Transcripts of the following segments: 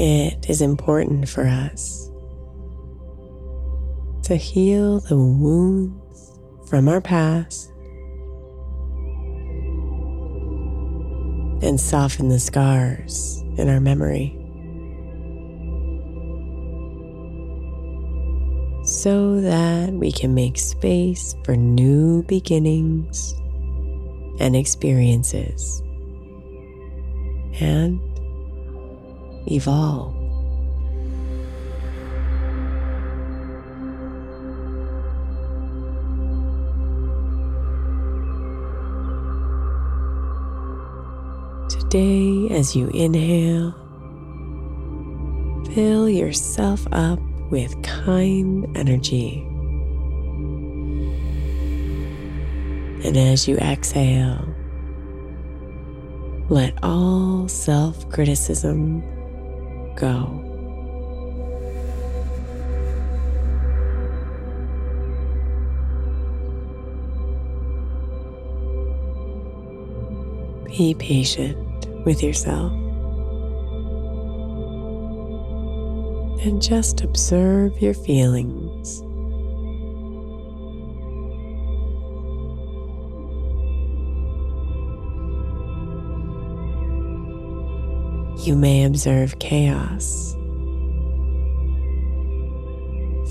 It is important for us to heal the wounds from our past and soften the scars in our memory. So that we can make space for new beginnings and experiences and evolve. Today, as you inhale, fill yourself up with kind energy. And as you exhale, let all self criticism go. Be patient with yourself and just observe your feelings. You may observe chaos,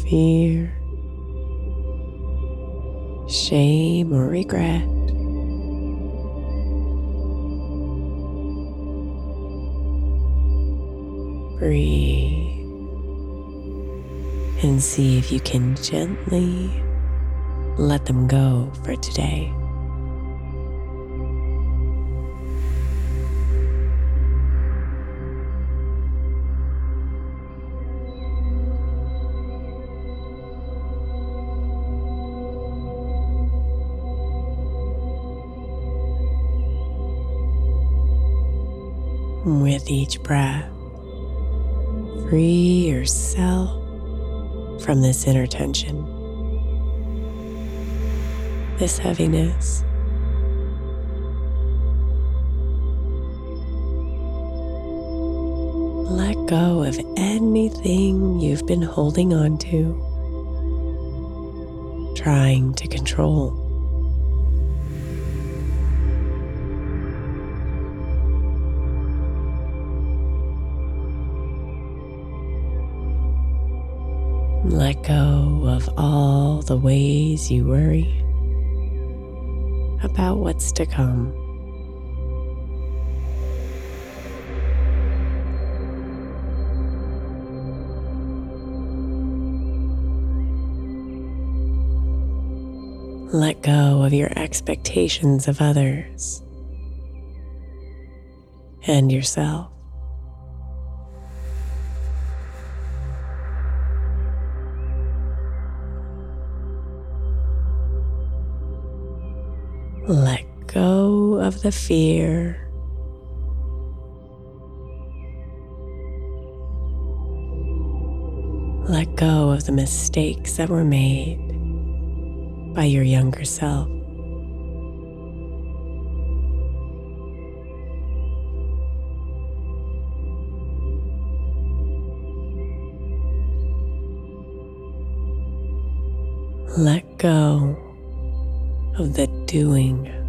fear, shame, or regret. Breathe and see if you can gently let them go for today. With each breath, free yourself from this inner tension. this heaviness. Let go of anything you've been holding on to, trying to control. Let go of all the ways you worry about what's to come. Let go of your expectations of others and yourself. The fear. Let go of the mistakes that were made by your younger self. Let go of the doing.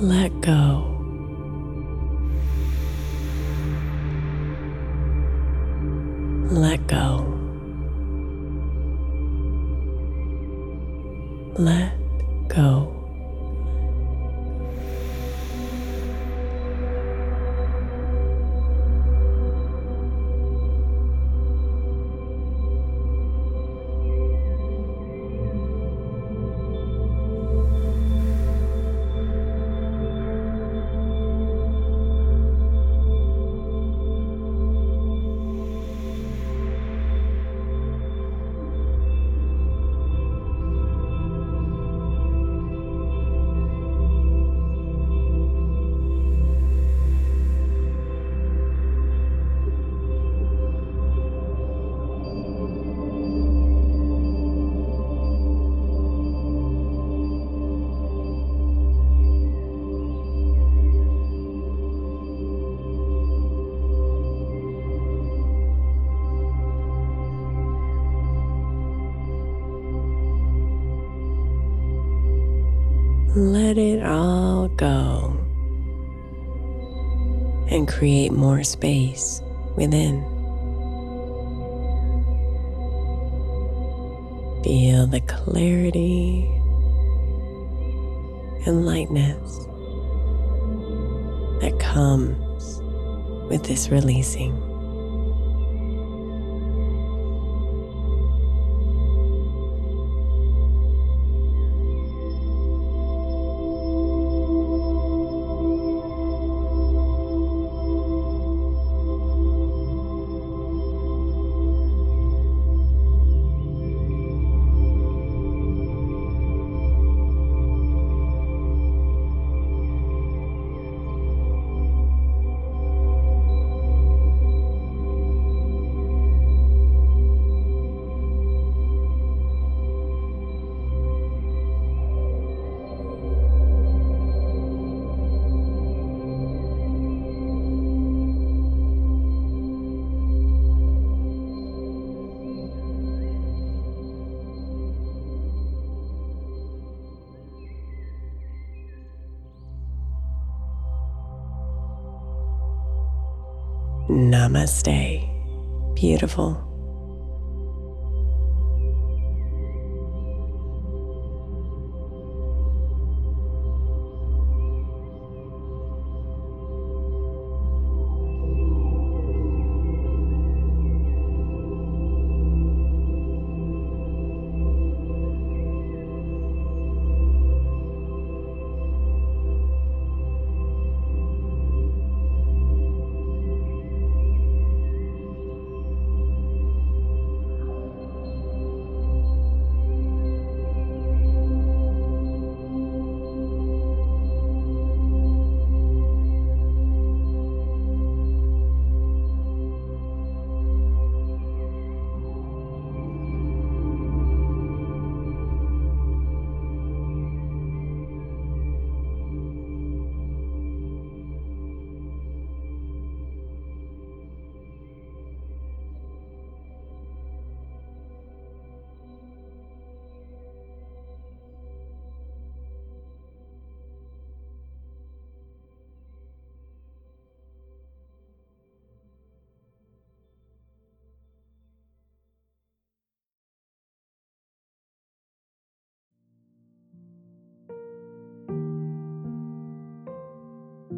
Let go. Let go. Let go. Let it all go and create more space within. Feel the clarity and lightness that comes with this releasing. Namaste. Beautiful.